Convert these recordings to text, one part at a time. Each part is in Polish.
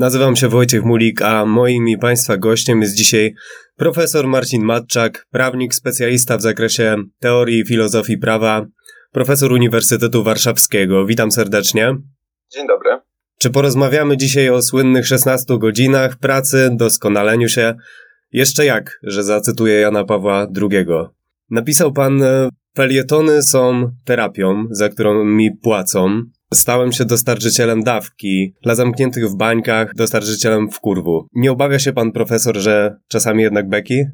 Nazywam się Wojciech Mulik, a moim i Państwa gościem jest dzisiaj profesor Marcin Matczak, prawnik, specjalista w zakresie teorii i filozofii prawa, profesor Uniwersytetu Warszawskiego. Witam serdecznie. Dzień dobry. Czy porozmawiamy dzisiaj o słynnych 16 godzinach pracy, doskonaleniu się? Jeszcze jak, że zacytuję Jana Pawła II. Napisał pan, e, felietony są terapią, za którą mi płacą. Stałem się dostarczycielem dawki dla zamkniętych w bańkach, dostarczycielem w kurwu. Nie obawia się pan profesor, że czasami jednak beki?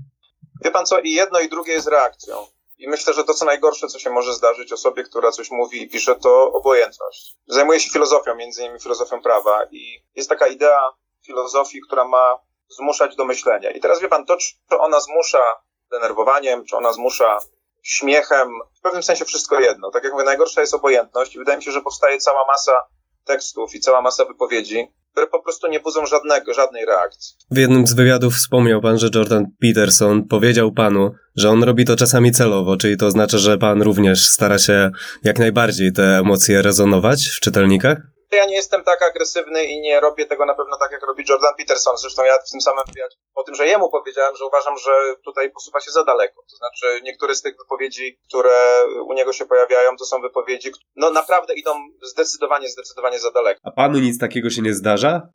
Wie pan co, i jedno i drugie jest reakcją. I myślę, że to co najgorsze, co się może zdarzyć osobie, która coś mówi i pisze, to obojętność. Zajmuję się filozofią, między innymi filozofią prawa i jest taka idea filozofii, która ma zmuszać do myślenia. I teraz wie pan, to czy ona zmusza denerwowaniem, czy ona zmusza śmiechem, w pewnym sensie wszystko jedno. Tak jak mówię, najgorsza jest obojętność i wydaje mi się, że powstaje cała masa tekstów i cała masa wypowiedzi, które po prostu nie budzą żadnego, żadnej reakcji. W jednym z wywiadów wspomniał pan, że Jordan Peterson powiedział panu, że on robi to czasami celowo, czyli to oznacza, że pan również stara się jak najbardziej te emocje rezonować w czytelnikach? Ja nie jestem tak agresywny i nie robię tego na pewno tak, jak robi Jordan Peterson. Zresztą ja w tym samym wywiadzie o tym, że jemu powiedziałem, że uważam, że tutaj posuwa się za daleko. To znaczy niektóre z tych wypowiedzi, które u niego się pojawiają, to są wypowiedzi, no naprawdę idą zdecydowanie, zdecydowanie za daleko. A panu nic takiego się nie zdarza?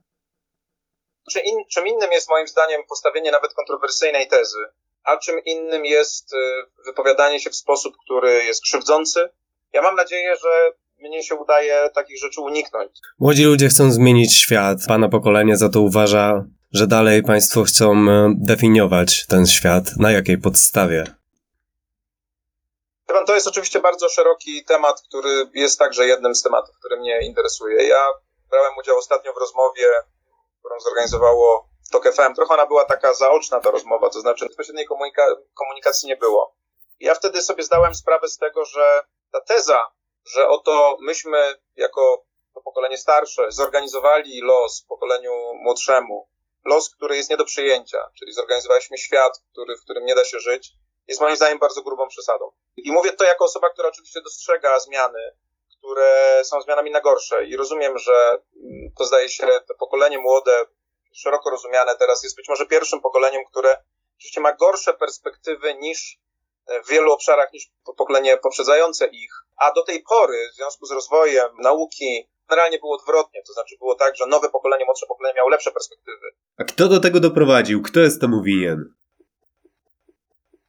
Czy in, czym innym jest moim zdaniem postawienie nawet kontrowersyjnej tezy, a czym innym jest y, wypowiadanie się w sposób, który jest krzywdzący. Ja mam nadzieję, że mnie się udaje takich rzeczy uniknąć. Młodzi ludzie chcą zmienić świat. Pana pokolenie za to uważa, że dalej państwo chcą e, definiować ten świat. Na jakiej podstawie? To jest oczywiście bardzo szeroki temat, który jest także jednym z tematów, który mnie interesuje. Ja brałem udział ostatnio w rozmowie, którą zorganizowało TOK FM. Trochę ona była taka zaoczna ta rozmowa, to znaczy bezpośredniej komunika komunikacji nie było. Ja wtedy sobie zdałem sprawę z tego, że ta teza, że oto myśmy jako to pokolenie starsze zorganizowali los pokoleniu młodszemu, los, który jest nie do przyjęcia, czyli zorganizowaliśmy świat, który, w którym nie da się żyć, jest moim zdaniem bardzo grubą przesadą. I mówię to jako osoba, która oczywiście dostrzega zmiany, które są zmianami na gorsze i rozumiem, że mm, to zdaje się, to pokolenie młode, szeroko rozumiane teraz jest być może pierwszym pokoleniem, które oczywiście ma gorsze perspektywy niż w wielu obszarach niż pokolenie poprzedzające ich. A do tej pory, w związku z rozwojem nauki, generalnie było odwrotnie. To znaczy było tak, że nowe pokolenie, młodsze pokolenie miało lepsze perspektywy. A kto do tego doprowadził? Kto jest temu winien?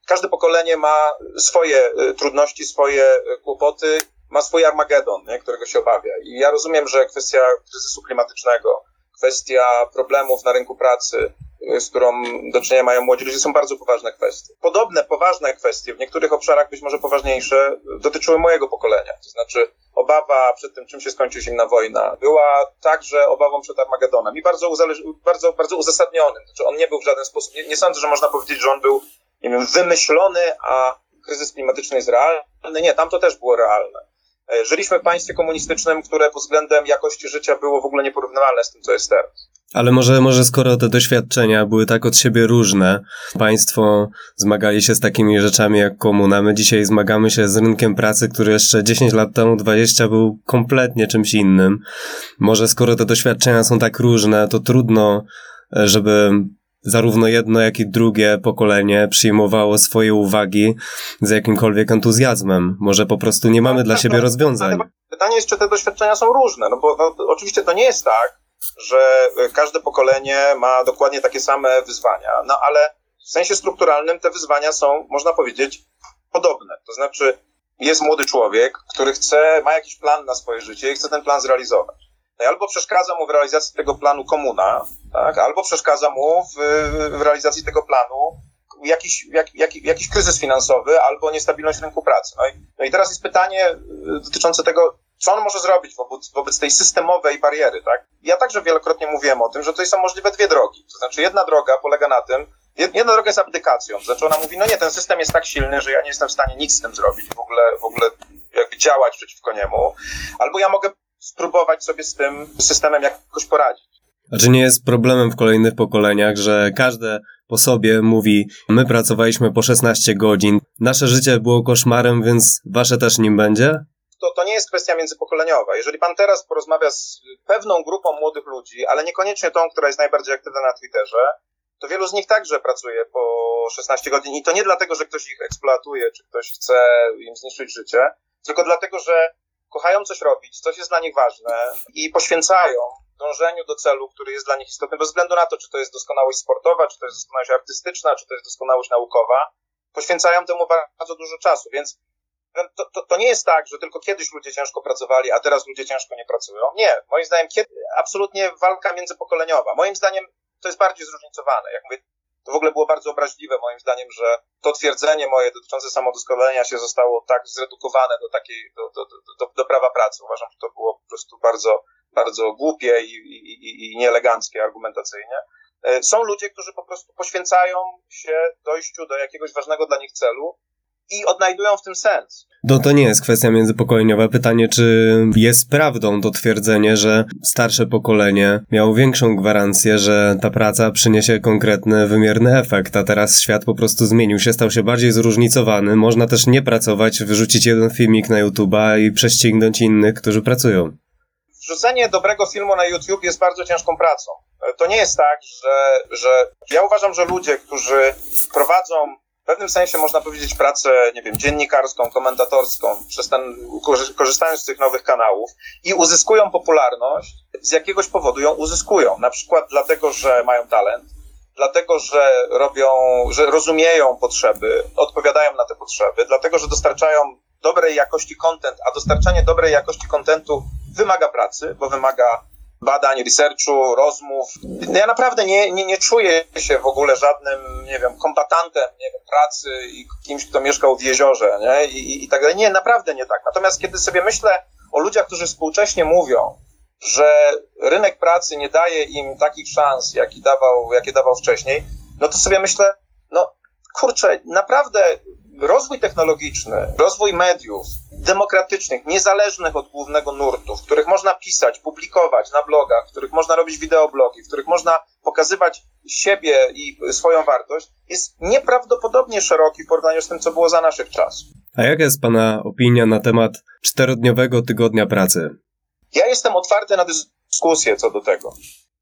Każde pokolenie ma swoje y, trudności, swoje y, kłopoty, ma swój Armagedon, nie, którego się obawia. I ja rozumiem, że kwestia kryzysu klimatycznego, kwestia problemów na rynku pracy, z którą do czynienia mają młodzi ludzie, są bardzo poważne kwestie. Podobne, poważne kwestie, w niektórych obszarach być może poważniejsze, dotyczyły mojego pokolenia. To znaczy obawa przed tym, czym się skończy zimna wojna, była także obawą przed Armagedonem i bardzo, bardzo, bardzo uzasadnionym. Znaczy on nie był w żaden sposób, nie, nie sądzę, że można powiedzieć, że on był nie wiem, wymyślony, a kryzys klimatyczny jest realny. Nie, tam to też było realne. E, żyliśmy w państwie komunistycznym, które pod względem jakości życia było w ogóle nieporównywalne z tym, co jest teraz. Ale może, może skoro te doświadczenia były tak od siebie różne, państwo zmagali się z takimi rzeczami jak komuna, my dzisiaj zmagamy się z rynkiem pracy, który jeszcze 10 lat temu, 20 był kompletnie czymś innym. Może skoro te doświadczenia są tak różne, to trudno, e, żeby zarówno jedno, jak i drugie pokolenie przyjmowało swoje uwagi z jakimkolwiek entuzjazmem. Może po prostu nie mamy dla siebie rozwiązań. Pytanie jest, czy te doświadczenia są różne, no bo no, oczywiście to nie jest tak, że każde pokolenie ma dokładnie takie same wyzwania, no ale w sensie strukturalnym te wyzwania są, można powiedzieć, podobne. To znaczy, jest młody człowiek, który chce, ma jakiś plan na swoje życie i chce ten plan zrealizować. No albo przeszkadza mu w realizacji tego planu komuna, tak, albo przeszkadza mu w, w realizacji tego planu jakiś, jak, jak, jakiś kryzys finansowy albo niestabilność rynku pracy. No i, no i teraz jest pytanie y, dotyczące tego, co on może zrobić wobec, wobec tej systemowej bariery, tak? Ja także wielokrotnie mówiłem o tym, że tutaj są możliwe dwie drogi. To znaczy jedna droga polega na tym, jedna droga jest abdykacją. To znaczy ona mówi, no nie, ten system jest tak silny, że ja nie jestem w stanie nic z tym zrobić, w ogóle, w ogóle jakby działać przeciwko niemu. Albo ja mogę spróbować sobie z tym systemem jakoś poradzić. A czy nie jest problemem w kolejnych pokoleniach, że każde po sobie mówi, my pracowaliśmy po 16 godzin, nasze życie było koszmarem, więc wasze też nim będzie? To, to nie jest kwestia międzypokoleniowa. Jeżeli pan teraz porozmawia z pewną grupą młodych ludzi, ale niekoniecznie tą, która jest najbardziej aktywna na Twitterze, to wielu z nich także pracuje po 16 godzin i to nie dlatego, że ktoś ich eksploatuje, czy ktoś chce im zniszczyć życie, tylko dlatego, że kochają coś robić, coś jest dla nich ważne i poświęcają dążeniu do celu, który jest dla nich istotny, bez względu na to, czy to jest doskonałość sportowa, czy to jest doskonałość artystyczna, czy to jest doskonałość naukowa, poświęcają temu bardzo dużo czasu, więc to, to, to, nie jest tak, że tylko kiedyś ludzie ciężko pracowali, a teraz ludzie ciężko nie pracują. Nie, moim zdaniem kiedy, absolutnie walka międzypokoleniowa. Moim zdaniem to jest bardziej zróżnicowane. Jak mówię, to w ogóle było bardzo obraźliwe moim zdaniem, że to twierdzenie moje dotyczące samodoskonalenia się zostało tak zredukowane do takiej, do, do, do, do prawa pracy. Uważam, że to było po prostu bardzo, bardzo głupie i, i, i nieeleganckie argumentacyjnie. E, są ludzie, którzy po prostu poświęcają się dojściu do jakiegoś ważnego dla nich celu i odnajdują w tym sens. No to nie jest kwestia międzypokoleniowa. Pytanie, czy jest prawdą to twierdzenie, że starsze pokolenie miało większą gwarancję, że ta praca przyniesie konkretny, wymierny efekt, a teraz świat po prostu zmienił się, stał się bardziej zróżnicowany. Można też nie pracować, wyrzucić jeden filmik na YouTube'a i prześcignąć innych, którzy pracują. Wrzucenie dobrego filmu na YouTube jest bardzo ciężką pracą. To nie jest tak, że, że ja uważam, że ludzie, którzy prowadzą w pewnym sensie można powiedzieć pracę, nie wiem, dziennikarską, komentatorską, przez ten, korzystając z tych nowych kanałów i uzyskują popularność, z jakiegoś powodu ją uzyskują. Na przykład dlatego, że mają talent, dlatego, że robią, że rozumieją potrzeby, odpowiadają na te potrzeby, dlatego, że dostarczają dobrej jakości content, a dostarczanie dobrej jakości contentu wymaga pracy, bo wymaga badań, researchu, rozmów. Ja naprawdę nie, nie, nie czuję się w ogóle żadnym, nie wiem, kombatantem, nie wiem, pracy i kimś, kto mieszkał w jeziorze, nie? I, i, i tak dalej. Nie, naprawdę nie tak. Natomiast kiedy sobie myślę o ludziach, którzy współcześnie mówią, że rynek pracy nie daje im takich szans, jaki dawał, jakie dawał wcześniej, no to sobie myślę, no kurczę, naprawdę rozwój technologiczny, rozwój mediów demokratycznych, niezależnych od głównego nurtu, w których można pisać, publikować na blogach, w których można robić wideoblogi, w których można pokazywać siebie i swoją wartość, jest nieprawdopodobnie szeroki w porównaniu z tym, co było za naszych czasów. A jaka jest Pana opinia na temat czterodniowego tygodnia pracy? Ja jestem otwarty na dyskusję co do tego.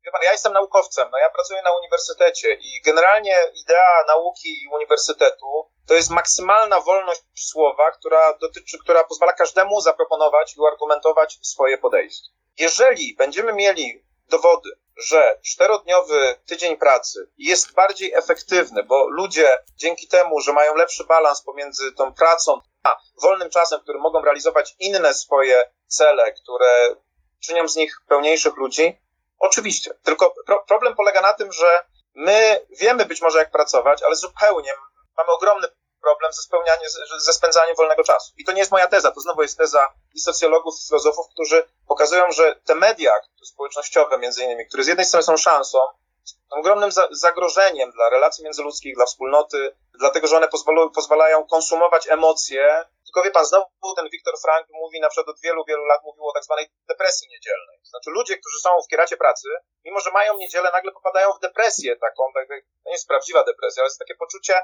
Wie pan, ja jestem naukowcem, no ja pracuję na uniwersytecie i generalnie idea nauki i uniwersytetu to jest maksymalna wolność słowa, która dotyczy, która pozwala każdemu zaproponować i uargumentować swoje podejście. Jeżeli będziemy mieli dowody, że czterodniowy tydzień pracy jest bardziej efektywny, bo ludzie dzięki temu, że mają lepszy balans pomiędzy tą pracą a wolnym czasem, w którym mogą realizować inne swoje cele, które czynią z nich pełniejszych ludzi, Oczywiście, tylko pro, problem polega na tym, że my wiemy być może jak pracować, ale zupełnie mamy ogromny problem ze, spełnianiem, ze spędzaniem wolnego czasu. I to nie jest moja teza, to znowu jest teza i socjologów, i filozofów, którzy pokazują, że te media społecznościowe między innymi, które z jednej strony są szansą, są ogromnym za zagrożeniem dla relacji międzyludzkich, dla wspólnoty, dlatego że one pozwalają, konsumować emocje. Tylko wie pan, znowu ten Viktor Frank mówi na przykład od wielu, wielu lat mówił o tak zwanej depresji niedzielnej. To znaczy ludzie, którzy są w kieracie pracy, mimo że mają niedzielę, nagle popadają w depresję taką, tak, to nie jest prawdziwa depresja, ale jest takie poczucie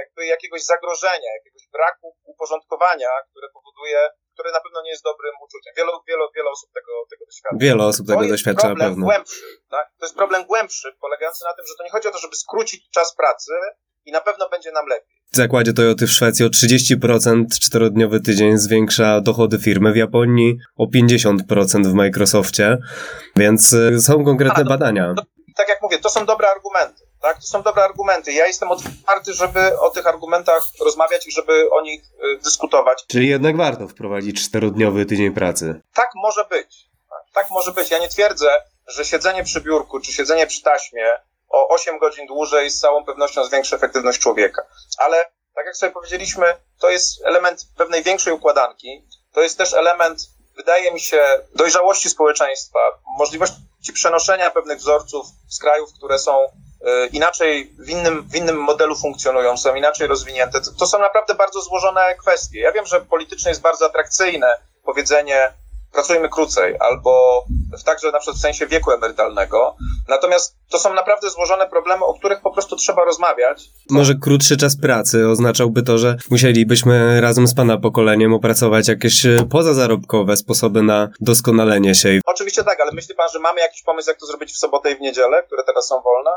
jakby jakiegoś zagrożenia, jakiegoś braku uporządkowania, które powoduje, które na pewno nie jest dobrym uczuciem. Wielu, wielu, wiele osób tego, tego doświadcza. Wiele osób tego doświadcza na pewno. Głębszy, tak? To jest problem głębszy, polegający na tym, że to nie chodzi o to, żeby skrócić czas pracy i na pewno będzie nam lepiej. W zakładzie Toyoty w Szwecji o 30% czterodniowy tydzień zwiększa dochody firmy, w Japonii o 50% w Microsoftie, więc y, są konkretne A, no, badania. To, tak jak mówię, to są dobre argumenty. Tak? To są dobre argumenty. Ja jestem otwarty, żeby o tych argumentach rozmawiać i żeby o nich y, dyskutować. Czyli jednak warto wprowadzić czterodniowy tydzień pracy. Tak może być. Tak, może być. Ja nie twierdzę, że siedzenie przy biurku czy siedzenie przy taśmie o 8 godzin dłużej z całą pewnością zwiększy efektywność człowieka. Ale tak jak sobie powiedzieliśmy, to jest element pewnej większej układanki. To jest też element, wydaje mi się, dojrzałości społeczeństwa, możliwości przenoszenia pewnych wzorców z krajów, które są inaczej w innym, w innym modelu funkcjonują, są inaczej rozwinięte. To są naprawdę bardzo złożone kwestie. Ja wiem, że politycznie jest bardzo atrakcyjne powiedzenie pracujmy krócej, albo w także na przykład w sensie wieku emerytalnego. Natomiast to są naprawdę złożone problemy, o których po prostu trzeba rozmawiać. Może krótszy czas pracy oznaczałby to, że musielibyśmy razem z pana pokoleniem opracować jakieś e, pozazarobkowe sposoby na doskonalenie się. Oczywiście tak, ale myśli pan, że mamy jakiś pomysł, jak to zrobić w sobotę i w niedzielę, które teraz są wolne?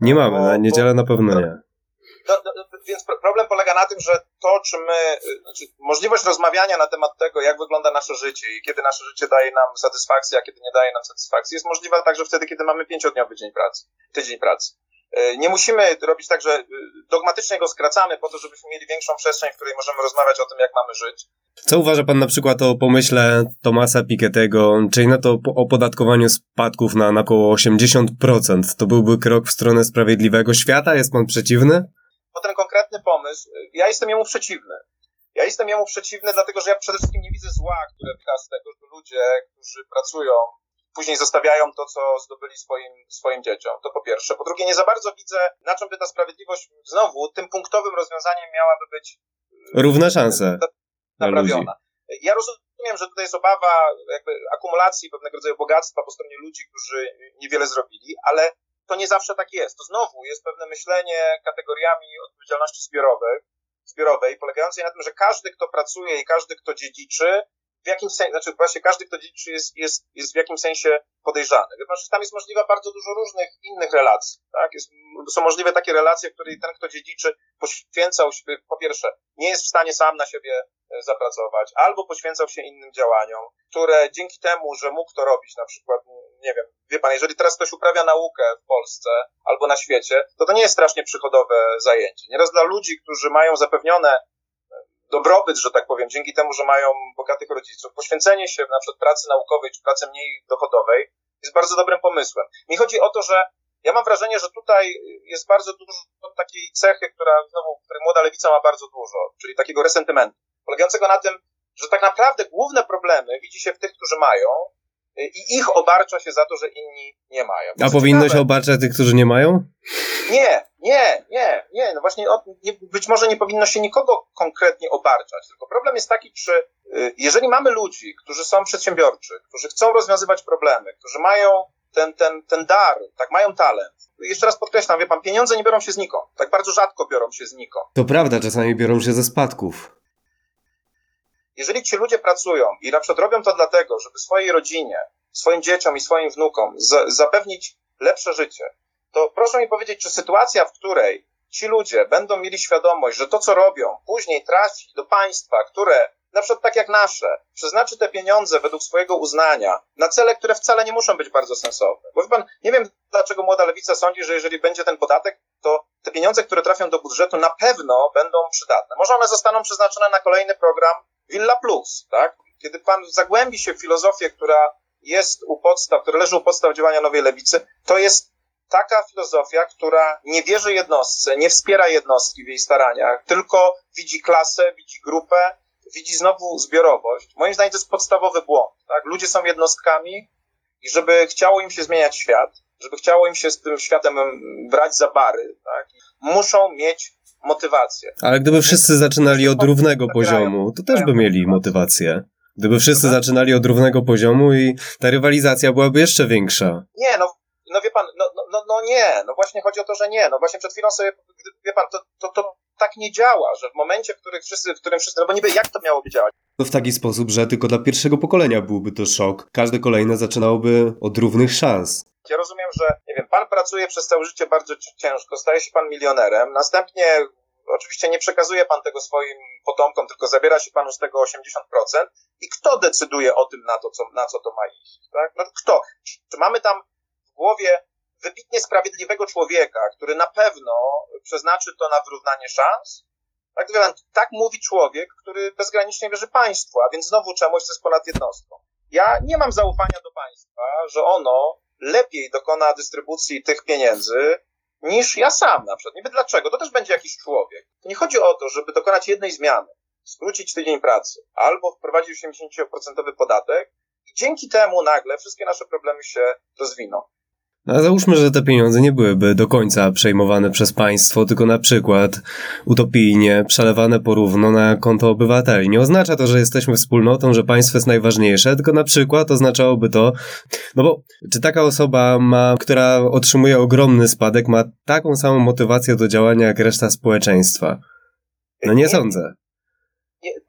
Nie mamy, na niedzielę na pewno nie. No, no, no, więc problem polega na tym, że to, czy my, y, znaczy możliwość rozmawiania na temat tego, jak wygląda nasze życie i kiedy nasze życie daje nam satysfakcję, a kiedy nie daje nam satysfakcji, jest możliwa także wtedy, kiedy mamy pięciodniowy dzień pracy, tydzień pracy. Y, nie musimy robić tak, że y, dogmatycznie go skracamy po to, żebyśmy mieli większą przestrzeń, w której możemy rozmawiać o tym, jak mamy żyć. Co uważa pan na przykład o pomyśle Tomasa Piketty'ego, czyli na to opodatkowaniu spadków na, na około 80%? To byłby krok w stronę sprawiedliwego świata? Jest pan przeciwny? Bo ten konkretny pomysł, ja jestem jemu przeciwny. Ja jestem jemu przeciwny, dlatego że ja przede wszystkim nie widzę zła, które wynika z tego, że ludzie, którzy pracują, później zostawiają to, co zdobyli swoim, swoim dzieciom. To po pierwsze. Po drugie, nie za bardzo widzę, na czym by ta sprawiedliwość znowu tym punktowym rozwiązaniem miałaby być. Równe szanse. Naprawiona. Ja rozumiem, że tutaj jest obawa jakby akumulacji pewnego rodzaju bogactwa po stronie ludzi, którzy niewiele zrobili, ale to nie zawsze tak jest. To znowu jest pewne myślenie kategoriami odpowiedzialności zbiorowej, zbiorowej polegającej na tym, że każdy, kto pracuje i każdy, kto dziedziczy, w jakimś sensie, znaczy właśnie każdy, kto dziedziczy, jest, jest, jest w jakimś sensie podejrzany. Ponieważ tam jest możliwa bardzo dużo różnych innych relacji. Tak? Jest, są możliwe takie relacje, w których ten, kto dziedziczy, poświęcał się, po pierwsze, nie jest w stanie sam na siebie e, zapracować, albo poświęcał się innym działaniom, które dzięki temu, że mógł to robić, na przykład, nie wiem, wie pan, jeżeli teraz ktoś uprawia naukę w Polsce albo na świecie, to to nie jest strasznie przychodowe zajęcie. Nieraz dla ludzi, którzy mają zapewnione dobrobyt, że tak powiem, dzięki temu, że mają bogatych rodziców, poświęcenie się na przykład pracy naukowej czy pracy mniej dochodowej jest bardzo dobrym pomysłem. Mi chodzi o to, że ja mam wrażenie, że tutaj jest bardzo dużo takiej cechy, która znowu, której młoda lewica ma bardzo dużo, czyli takiego resentymentu, polegającego na tym, że tak naprawdę główne problemy widzi się w tych, którzy mają, i ich obarcza się za to, że inni nie mają. A powinno ciekawe. się obarczać tych, którzy nie mają? Nie, nie, nie, nie. No właśnie, nie, być może nie powinno się nikogo konkretnie obarczać, tylko problem jest taki, czy y, jeżeli mamy ludzi, którzy są przedsiębiorczy, którzy chcą rozwiązywać problemy, którzy mają ten, ten, ten dar, tak, mają talent. Jeszcze raz podkreślam, wie pan, pieniądze nie biorą się znikąd. Tak bardzo rzadko biorą się znikąd. To prawda, czasami biorą się ze spadków. Jeżeli ci ludzie pracują i na przykład robią to dlatego, żeby swojej rodzinie, swoim dzieciom i swoim wnukom zapewnić lepsze życie, to proszę mi powiedzieć, czy sytuacja, w której ci ludzie będą mieli świadomość, że to, co robią, później trafi do państwa, które, na przykład tak jak nasze, przeznaczy te pieniądze według swojego uznania na cele, które wcale nie muszą być bardzo sensowne. Bo pan, nie wiem, dlaczego młoda lewica sądzi, że jeżeli będzie ten podatek, to te pieniądze, które trafią do budżetu, na pewno będą przydatne. Może one zostaną przeznaczone na kolejny program Villa Plus, tak? Kiedy pan zagłębi się w filozofię, która jest u podstaw, która leży u podstaw działania nowej lewicy, to jest taka filozofia, która nie wierzy jednostce, nie wspiera jednostki w jej staraniach, tylko widzi klasę, widzi grupę, widzi znowu zbiorowość. Moim zdaniem to jest podstawowy błąd. Tak? Ludzie są jednostkami i żeby chciało im się zmieniać świat, żeby chciało im się z tym światem brać za bary, tak? muszą mieć motywację. Ale gdyby wszyscy zaczynali od równego poziomu, to też by mieli motywację. Gdyby wszyscy zaczynali od równego poziomu i ta rywalizacja byłaby jeszcze większa. Nie, no, no wie pan, no, no, no, no nie, no właśnie chodzi o to, że nie. No właśnie przed chwilą sobie, wie pan, to, to, to tak nie działa, że w momencie, w którym wszyscy, w którym wszyscy, no bo niby jak to miałoby działać? To w taki sposób, że tylko dla pierwszego pokolenia byłby to szok. Każde kolejne zaczynałoby od równych szans. Ja rozumiem, że, nie wiem, pan pracuje przez całe życie bardzo ciężko, staje się pan milionerem, następnie oczywiście nie przekazuje pan tego swoim potomkom, tylko zabiera się panu z tego 80%. I kto decyduje o tym, na to, co, na co to ma iść? Tak? No, kto? Czy mamy tam w głowie wybitnie sprawiedliwego człowieka, który na pewno przeznaczy to na wyrównanie szans? Tak, tak mówi człowiek, który bezgranicznie wierzy państwu, a więc znowu czemuś, co jest ponad jednostką. Ja nie mam zaufania do państwa, że ono lepiej dokona dystrybucji tych pieniędzy niż ja sam na przykład. Niby dlaczego? To też będzie jakiś człowiek. Nie chodzi o to, żeby dokonać jednej zmiany, skrócić tydzień pracy, albo wprowadzić 80% podatek i dzięki temu nagle wszystkie nasze problemy się rozwiną. A załóżmy, że te pieniądze nie byłyby do końca przejmowane przez państwo, tylko na przykład utopijnie przelewane porówno na konto obywateli. Nie oznacza to, że jesteśmy wspólnotą, że państwo jest najważniejsze, tylko na przykład oznaczałoby to, no bo czy taka osoba ma, która otrzymuje ogromny spadek, ma taką samą motywację do działania jak reszta społeczeństwa? No nie, nie sądzę.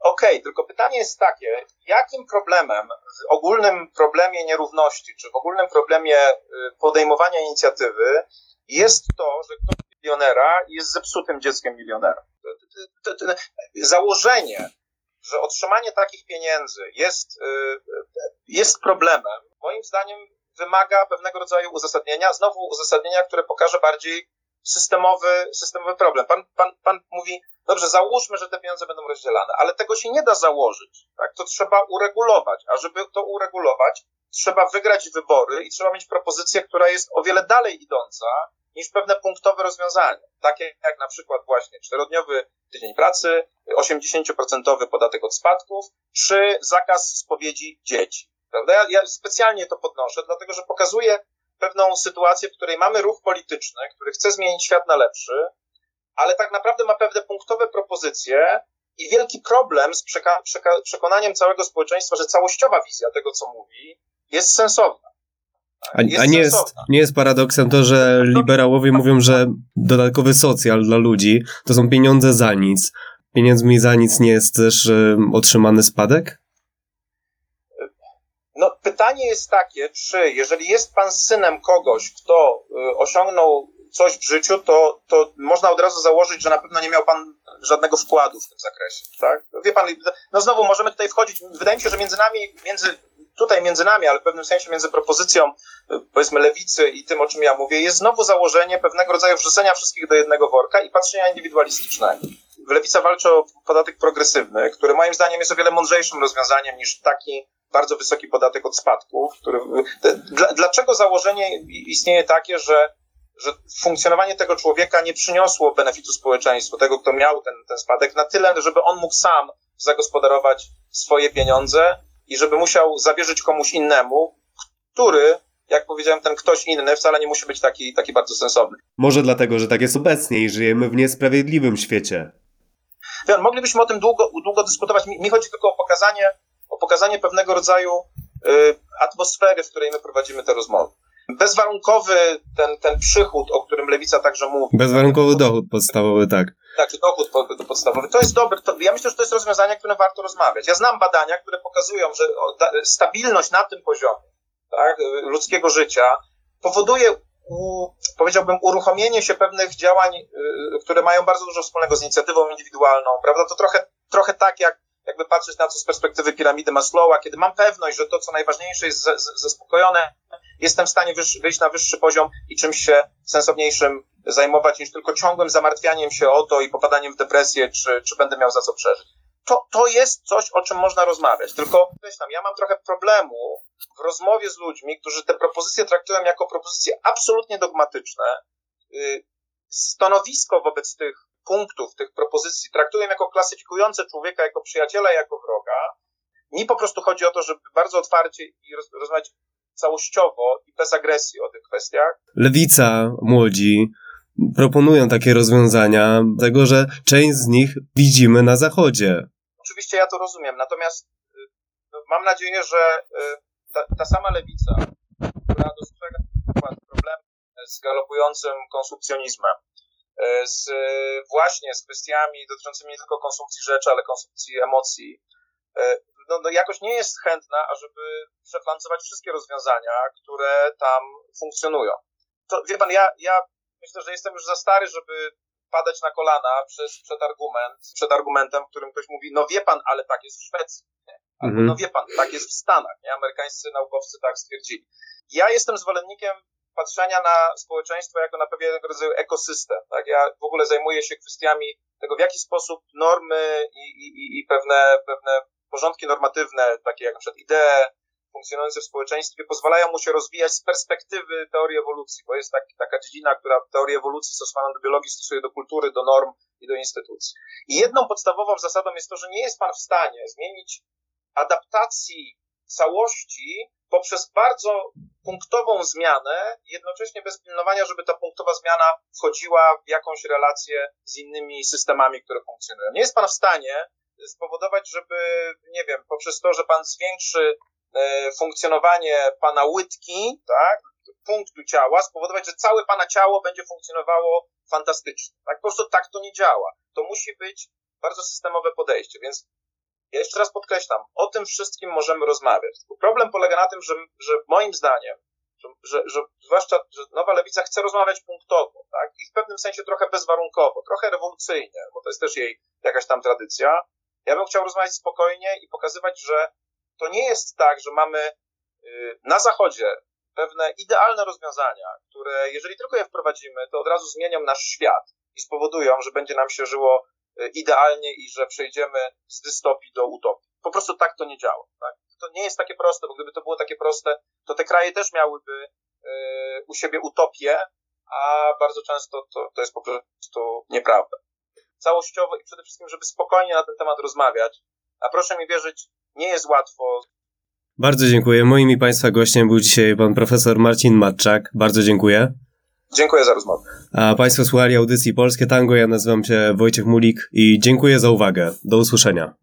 Okej, okay, tylko pytanie jest takie, jakim problemem w ogólnym problemie nierówności, czy w ogólnym problemie y, podejmowania inicjatywy jest to, że ktoś milionera jest zepsutym dzieckiem milionera. Założenie, że otrzymanie takich pieniędzy jest, y, jest problemem, moim zdaniem wymaga pewnego rodzaju uzasadnienia, znowu uzasadnienia, które pokaże bardziej systemowy, systemowy problem. Pan, pan, pan mówi, dobrze, załóżmy, że te pieniądze będą rozdzielane, ale tego się nie da założyć. Tak? To trzeba uregulować, a żeby to uregulować, trzeba wygrać wybory i trzeba mieć propozycję, która jest o wiele dalej idąca niż pewne punktowe rozwiązania. Takie jak na przykład właśnie czterodniowy tydzień pracy, 80% podatek od spadków, czy zakaz spowiedzi dzieci. Prawda? Ja, ja specjalnie to podnoszę, dlatego że pokazuje pewną sytuację, w której mamy ruch polityczny, który chce zmienić świat na lepszy, ale tak naprawdę ma pewne punktowe propozycje i wielki problem z przeka- przeka- przekonaniem całego społeczeństwa, że całościowa wizja tego, co mówi, jest sensowna. A, jest a nie, jest, nie jest paradoksem to, że liberałowie mówią, że dodatkowy socjal dla ludzi to są pieniądze za nic. Pieniędzmi za nic nie jest też y, otrzymany spadek? No, pytanie jest takie, czy jeżeli jest pan synem kogoś, kto y, osiągnął coś w życiu, to, to można od razu założyć, że na pewno nie miał pan żadnego wkładu w tym zakresie, tak? Wie pan, no znowu możemy tutaj wchodzić, wydaje mi się, że między nami, między, tutaj między nami, ale w pewnym sensie między propozycją, powiedzmy, lewicy i tym, o czym ja mówię, jest znowu założenie pewnego rodzaju wrzucenia wszystkich do jednego worka i patrzenia indywidualistycznego. Lewica walczy o podatek progresywny, który moim zdaniem jest o wiele mądrzejszym rozwiązaniem niż taki bardzo wysoki podatek od spadków. Który, dlaczego założenie istnieje takie, że, że funkcjonowanie tego człowieka nie przyniosło benefitu społeczeństwu, tego, kto miał ten, ten spadek, na tyle, żeby on mógł sam zagospodarować swoje pieniądze i żeby musiał zawierzyć komuś innemu, który jak powiedziałem, ten ktoś inny wcale nie musi być taki, taki bardzo sensowny. Może dlatego, że tak jest obecnie i żyjemy w niesprawiedliwym świecie. moglibyśmy o tym długo, długo dyskutować. Mi, mi chodzi tylko o pokazanie, o pokazanie pewnego rodzaju y, atmosfery, w której my prowadzimy te rozmowy. Bezwarunkowy ten, ten przychód, o którym Lewica także mówi. Bezwarunkowy dochód podstawowy, tak. Tak, dochód podstawowy. To jest dobre. To, ja myślę, że to jest rozwiązanie, o którym warto rozmawiać. Ja znam badania, które pokazują, że stabilność na tym poziomie tak, ludzkiego życia powoduje powiedziałbym, uruchomienie się pewnych działań, y, które mają bardzo dużo wspólnego z inicjatywą indywidualną, prawda? To trochę, trochę tak jak jakby patrzeć na to z perspektywy piramidy Maslowa, kiedy mam pewność, że to, co najważniejsze jest zaspokojone, jestem w stanie wyjść na wyższy poziom i czymś się sensowniejszym zajmować, niż tylko ciągłym zamartwianiem się o to i popadaniem w depresję, czy, czy będę miał za co przeżyć. To, to jest coś, o czym można rozmawiać. Tylko, tam, ja mam trochę problemu w rozmowie z ludźmi, którzy te propozycje traktują jako propozycje absolutnie dogmatyczne. Y, stanowisko wobec tych punktów, tych propozycji traktuję jako klasyfikujące człowieka jako przyjaciela, jako wroga. Mi po prostu chodzi o to, żeby bardzo otwarcie i roz, rozmawiać całościowo i bez agresji o tych kwestiach. Lewica, młodzi proponują takie rozwiązania, tego, że część z nich widzimy na zachodzie. Oczywiście ja to rozumiem, natomiast y, no, mam nadzieję, że y, ta, ta sama lewica, która dostrzega problem z galopującym konsumpcjonizmem, E, z, właśnie z kwestiami dotyczącymi nie tylko konsumpcji rzeczy, ale konsumpcji emocji, no, no jakoś nie jest chętna, ażeby przeflancować wszystkie rozwiązania, które tam funkcjonują. To, wie pan, ja, ja myślę, że jestem już za stary, żeby padać na kolana przez, przed, argument, przed argumentem, w którym ktoś mówi, no wie pan, ale tak jest w Szwecji. Albo mhm. no wie pan, tak jest w Stanach. Nie? Amerykańscy naukowcy tak stwierdzili. Ja jestem zwolennikiem patrzenia na społeczeństwo jako na pewnego rodzaju ekosystem. Tak? Ja w ogóle zajmuję się kwestiami tego, w jaki sposób normy i, i, i pewne, pewne porządki normatywne, takie jak na przykład idee funkcjonujące w społeczeństwie, pozwalają mu się rozwijać z perspektywy teorii ewolucji, bo jest tak, taka dziedzina, która teorię ewolucji stosowaną do biologii stosuje do kultury, do norm i do instytucji. I jedną podstawową zasadą jest to, że nie jest pan w stanie zmienić adaptacji całości poprzez bardzo punktową zmianę, jednocześnie bez pilnowania, żeby ta punktowa zmiana wchodziła w jakąś relację z innymi systemami, które funkcjonują. Nie jest pan w stanie spowodować, żeby, nie wiem, poprzez to, że pan zwiększy e, funkcjonowanie pana łydki, tak, punktu ciała, spowodować, że całe pana ciało będzie funkcjonowało fantastycznie. Tak? Po prostu tak to nie działa. To musi być bardzo systemowe podejście, więc ja jeszcze raz podkreślam, o tym wszystkim możemy rozmawiać. Problem polega na tym, że, że moim zdaniem, że, że, że zwłaszcza, że Nowa Lewica chce rozmawiać punktowo, tak? I w pewnym sensie trochę bezwarunkowo, trochę rewolucyjnie, bo to jest też jej jakaś tam tradycja. Ja bym chciał rozmawiać spokojnie i pokazywać, że to nie jest tak, że mamy y, na Zachodzie pewne idealne rozwiązania, które jeżeli tylko je wprowadzimy, to od razu zmienią nasz świat i spowodują, że będzie nam się żyło y, idealnie i że przejdziemy z dystopii do utopii. Po prostu tak to nie działa. Tak? To nie jest takie proste, bo gdyby to było takie proste, to te kraje też miałyby y, u siebie utopię, a bardzo często to, to jest po prostu nieprawda. Całościowo i przede wszystkim, żeby spokojnie na ten temat rozmawiać, a proszę mi wierzyć, nie jest łatwo. Bardzo dziękuję. Moim i Państwa gościem był dzisiaj pan profesor Marcin Matczak. Bardzo dziękuję. Dziękuję za rozmowę. A Państwo słuchali audycji Polskie Tango. Ja nazywam się Wojciech Mulik i dziękuję za uwagę. Do usłyszenia.